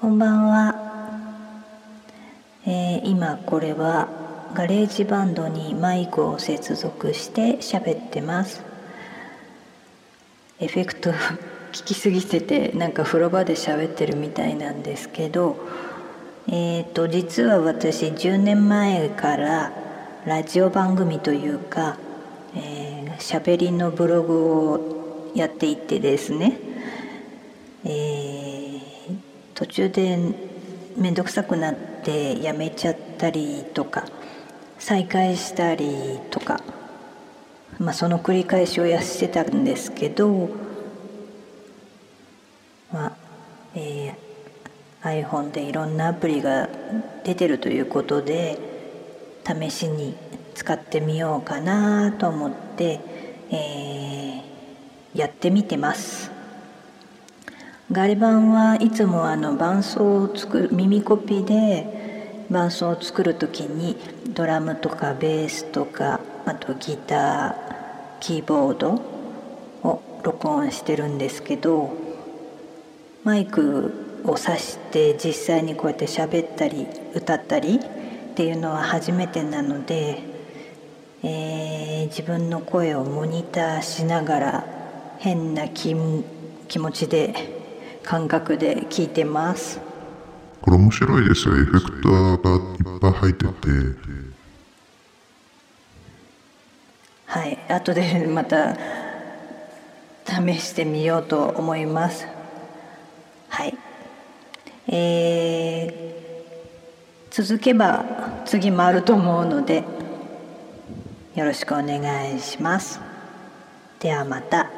こんばんは、えー今これは GarageBand にマイクを接続して喋ってます。エフェクト 聞きすぎててなんか風呂場で喋ってるみたいなんですけどえー、と実は私10年前からラジオ番組というかえー喋りのブログをやっていてですね。えー途中で面倒くさくなってやめちゃったりとか再開したりとか、まあ、その繰り返しをやってたんですけど、まあえー iPhone でいろんなアプリが出てるということで試しに使ってみようかなと思って、えーやってみてます。ガレ版はいつもあの伴奏を作る耳コピで伴奏を作る時にドラムとかベースとかあとギターキーボードを録音してるんですけどマイクを挿して実際にこうやって喋ったり歌ったりっていうのは初めてなので、えー自分の声をモニターしながら変な気気持ちで感覚で聞いてます。これ面白いですよ。エフェクターがいっぱい入ってて、はい、後で また試してみようと思います。はい。えー続けば次もあると思うのでよろしくお願いします。ではまた。